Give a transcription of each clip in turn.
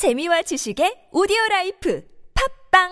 재미와 지식의 오디오 라이프 팟빵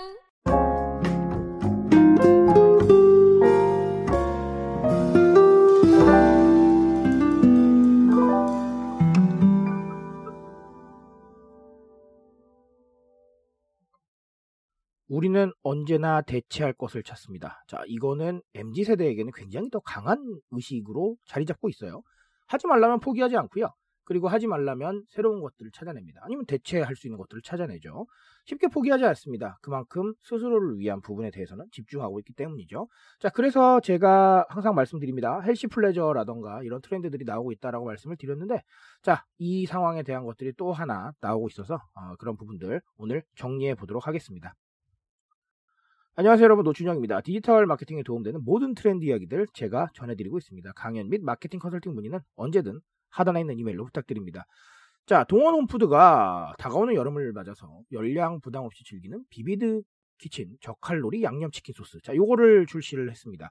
우리는 언제나 대체할 것을 찾습니다. 자, 이거는 MZ 세대에게는 굉장히 더 강한 의식으로 자리 잡고 있어요. 하지 말라면 포기하지 않고요. 그리고 하지 말라면 새로운 것들을 찾아냅니다. 아니면 대체할 수 있는 것들을 찾아내죠. 쉽게 포기하지 않습니다. 그만큼 스스로를 위한 부분에 대해서는 집중하고 있기 때문이죠. 자, 그래서 제가 항상 말씀드립니다. healthy pleasure라던가 이런 트렌드들이 나오고 있다라고 말씀을 드렸는데, 자, 이 상황에 대한 것들이 또 하나 나오고 있어서 어, 그런 부분들 오늘 정리해 보도록 하겠습니다. 안녕하세요 여러분 노준영입니다. 디지털 마케팅에 도움되는 모든 트렌드 이야기들 제가 전해드리고 있습니다. 강연 및 마케팅 컨설팅 문의는 언제든 하단에 있는 이메일로 부탁드립니다. 자 동원 홈푸드가 다가오는 여름을 맞아서 열량 부담 없이 즐기는 비비드 키친 저칼로리 양념치킨 소스 자 요거를 출시를 했습니다.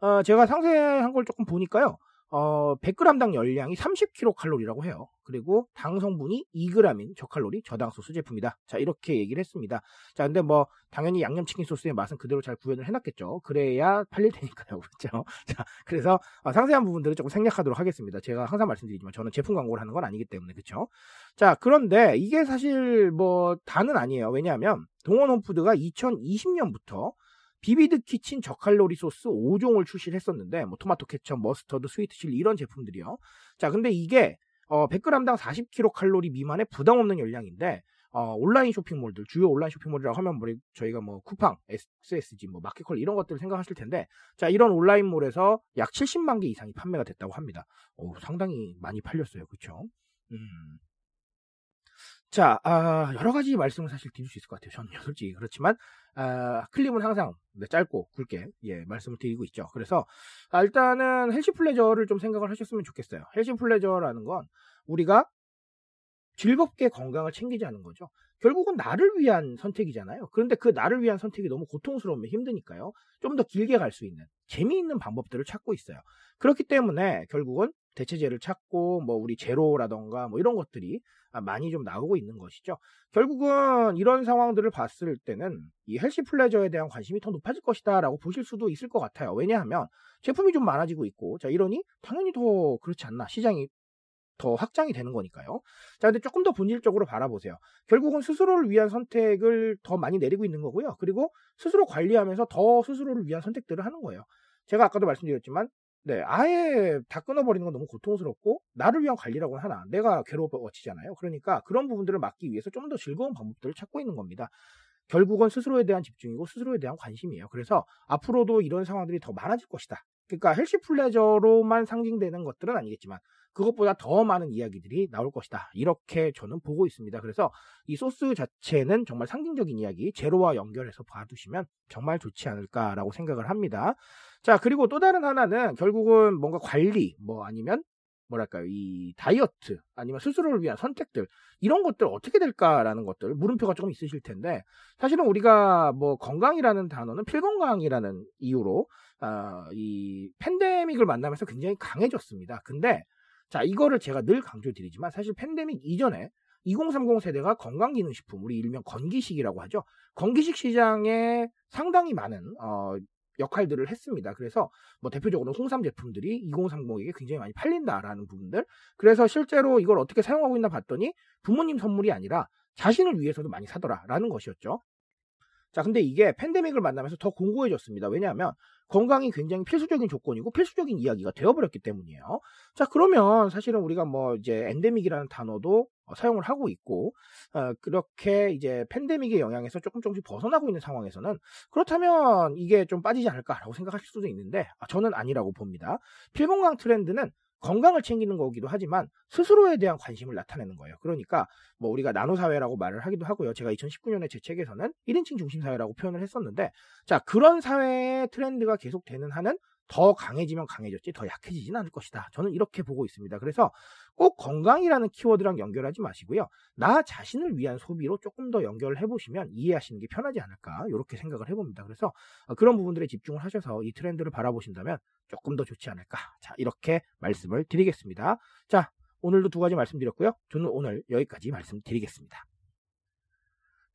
어, 제가 상세한 걸 조금 보니까요. 어, 100g당 열량이 30kcal라고 해요. 그리고 당 성분이 2g인 저칼로리 저당 소스 제품이다. 자, 이렇게 얘기를 했습니다. 자, 근데 뭐 당연히 양념치킨 소스의 맛은 그대로 잘 구현을 해놨겠죠. 그래야 팔릴 테니까요. 그렇죠? 자, 그래서 어, 상세한 부분들을 조금 생략하도록 하겠습니다. 제가 항상 말씀드리지만 저는 제품 광고를 하는 건 아니기 때문에 그렇죠? 자, 그런데 이게 사실 뭐 다는 아니에요. 왜냐하면 동원 홈푸드가 2020년부터 비비드 키친 저칼로리 소스 5종을 출시를 했었는데 뭐 토마토 케첩, 머스터드, sweet chili 이런 제품들이요. 자, 근데 이게 어 100g당 40kcal 미만의 부담 없는 열량인데 어, 온라인 쇼핑몰들, 주요 온라인 쇼핑몰이라고 하면 뭐 저희가 뭐 쿠팡, SSG, 뭐 마켓컬리 이런 것들을 생각하실 텐데 자, 이런 온라인몰에서 약 70만 개 이상이 판매가 됐다고 합니다. 오, 상당히 많이 팔렸어요. 그렇죠? 음. 자, 아, 여러 가지 말씀을 사실 드릴 수 있을 것 같아요. 저는 솔직히 그렇지만 아, 클립은 항상 네, 짧고 굵게 예, 말씀을 드리고 있죠. 그래서 아, 일단은 healthy pleasure를 좀 생각을 하셨으면 좋겠어요. healthy pleasure라는 건 우리가 즐겁게 건강을 챙기자는 거죠. 결국은 나를 위한 선택이잖아요. 그런데 그 나를 위한 선택이 너무 고통스러우면 힘드니까요. 좀 더 길게 갈 수 있는 재미있는 방법들을 찾고 있어요. 그렇기 때문에 결국은 대체제를 찾고 뭐 우리 제로라던가 뭐 이런 것들이 많이 좀 나오고 있는 것이죠. 결국은 이런 상황들을 봤을 때는 이 헬시 플레저에 대한 관심이 더 높아질 것이다라고 보실 수도 있을 것 같아요. 왜냐하면 제품이 좀 많아지고 있고 자 이러니 당연히 더 그렇지 않나 시장이 더 확장이 되는 거니까요. 자, 근데 조금 더 본질적으로 바라보세요. 결국은 스스로를 위한 선택을 더 많이 내리고 있는 거고요. 그리고 스스로 관리하면서 더 스스로를 위한 선택들을 하는 거예요. 제가 아까도 말씀드렸지만, 네, 아예 다 끊어버리는 건 너무 고통스럽고, 나를 위한 관리라고 하나. 내가 괴로워지잖아요. 그러니까 그런 부분들을 막기 위해서 좀 더 즐거운 방법들을 찾고 있는 겁니다. 결국은 스스로에 대한 집중이고 스스로에 대한 관심이에요. 그래서 앞으로도 이런 상황들이 더 많아질 것이다. 그러니까 헬시 플레저로만 상징되는 것들은 아니겠지만 그것보다 더 많은 이야기들이 나올 것이다. 이렇게 저는 보고 있습니다. 그래서 이 소스 자체는 정말 상징적인 이야기, 제로와 연결해서 봐두시면 정말 좋지 않을까라고 생각을 합니다. 자, 그리고 또 다른 하나는 결국은 뭔가 관리, 뭐 아니면 뭐랄까요, 이 다이어트, 아니면 스스로를 위한 선택들, 이런 것들 어떻게 될까라는 것들, 물음표가 조금 있으실 텐데, 사실은 우리가 뭐 건강이라는 단어는 필건강이라는 이유로, 어, 이 팬데믹을 만나면서 굉장히 강해졌습니다. 근데, 자, 이거를 제가 늘 강조드리지만, 사실 팬데믹 이전에 2030 세대가 건강기능식품, 우리 일명 건기식이라고 하죠. 건기식 시장에 상당히 많은, 어, 역할들을 했습니다. 그래서 뭐 대표적으로 홍삼 제품들이 2030에게 굉장히 많이 팔린다라는 부분들. 그래서 실제로 이걸 어떻게 사용하고 있나 봤더니 부모님 선물이 아니라 자신을 위해서도 많이 사더라라는 것이었죠. 자, 근데 이게 팬데믹을 만나면서 더 공고해졌습니다. 왜냐하면 건강이 굉장히 필수적인 조건이고 필수적인 이야기가 되어버렸기 때문이에요. 자, 그러면 사실은 우리가 뭐 이제 엔데믹이라는 단어도 어, 사용을 하고 있고, 어, 그렇게 이제 팬데믹의 영향에서 조금 조금씩 벗어나고 있는 상황에서는 그렇다면 이게 좀 빠지지 않을까라고 생각하실 수도 있는데, 아, 저는 아니라고 봅니다. 필건강 트렌드는 건강을 챙기는 거기도 하지만 스스로에 대한 관심을 나타내는 거예요. 그러니까 뭐 우리가 나노 사회라고 말을 하기도 하고요. 제가 2019년에 제 책에서는 1인칭 중심 사회라고 표현을 했었는데 자, 그런 사회의 트렌드가 계속되는 한은 더 강해지면 강해졌지 더 약해지지는 않을 것이다. 저는 이렇게 보고 있습니다. 그래서 꼭 건강이라는 키워드랑 연결하지 마시고요. 나 자신을 위한 소비로 조금 더 연결을 해보시면 이해하시는 게 편하지 않을까 이렇게 생각을 해봅니다. 그래서 그런 부분들에 집중을 하셔서 이 트렌드를 바라보신다면 조금 더 좋지 않을까. 자 이렇게 말씀을 드리겠습니다. 자 오늘도 두 가지 말씀드렸고요. 저는 오늘 여기까지 말씀드리겠습니다.